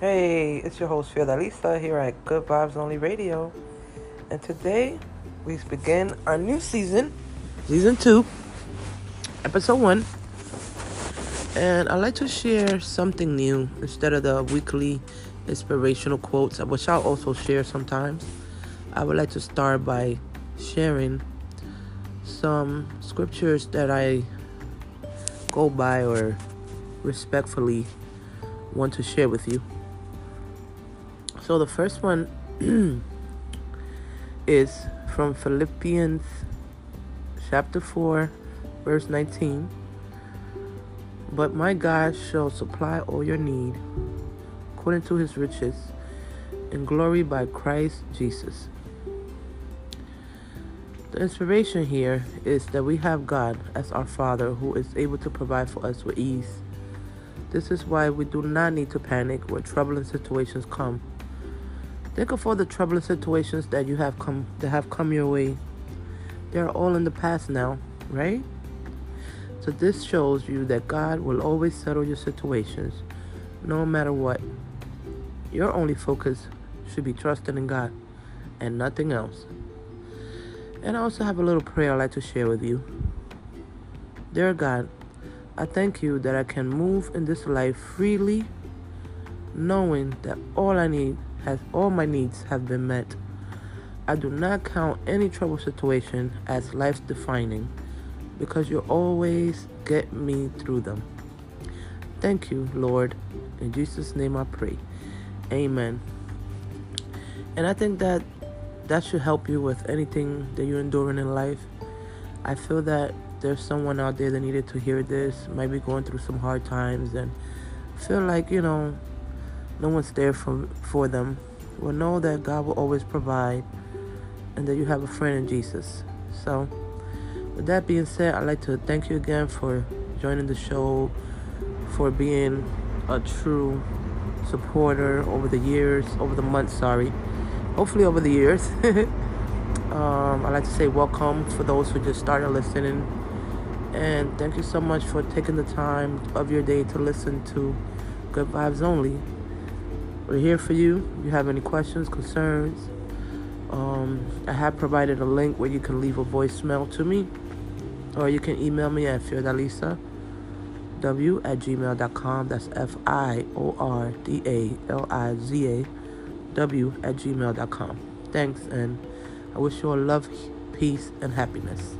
Hey, it's your host Fiordaliza here at Good Vibes Only Radio. And today we begin our new season, season two, episode one. And I'd like to share something new instead of the weekly inspirational quotes, which I'll also share sometimes. I would like to start by sharing some scriptures that I go by or respectfully want to share with you. So the first one is from Philippians chapter 4, verse 19. But my God shall supply all your need according to his riches in glory by Christ Jesus. The inspiration here is that we have God as our Father who is able to provide for us with ease. This is why we do not need to panic when troubling situations come. Think of all the troubling situations that you have come that have come your way. They are all in the past now, right? So this shows you that God will always settle your situations, no matter what. Your only focus should be trusting in God and nothing else. And I also have a little prayer I'd like to share with you. Dear God, I thank you that I can move in this life freely, knowing that all I need has all my needs have been met. I do not count any trouble situation as life defining because you always get me through them. Thank you, Lord. In Jesus' name I pray. Amen. And I think that that should help you with anything that you're enduring in life. I feel that there's someone out there that needed to hear this, might be going through some hard times and feel like, you know, no one's there for, for them, will know that God will always provide and that you have a friend in Jesus. So, with that being said, I'd like to thank you again for joining the show, for being a true supporter over the years, over the months, sorry. Hopefully, over the years. um, I'd like to say welcome for those who just started listening. And thank you so much for taking the time of your day to listen to Good Vibes Only. We're here for you. If you have any questions, concerns, um, I have provided a link where you can leave a voicemail to me, or you can email me at fiordaliza w at gmail.com. That's F I O R D A L I Z A W at gmail.com. Thanks, and I wish you all love, peace, and happiness.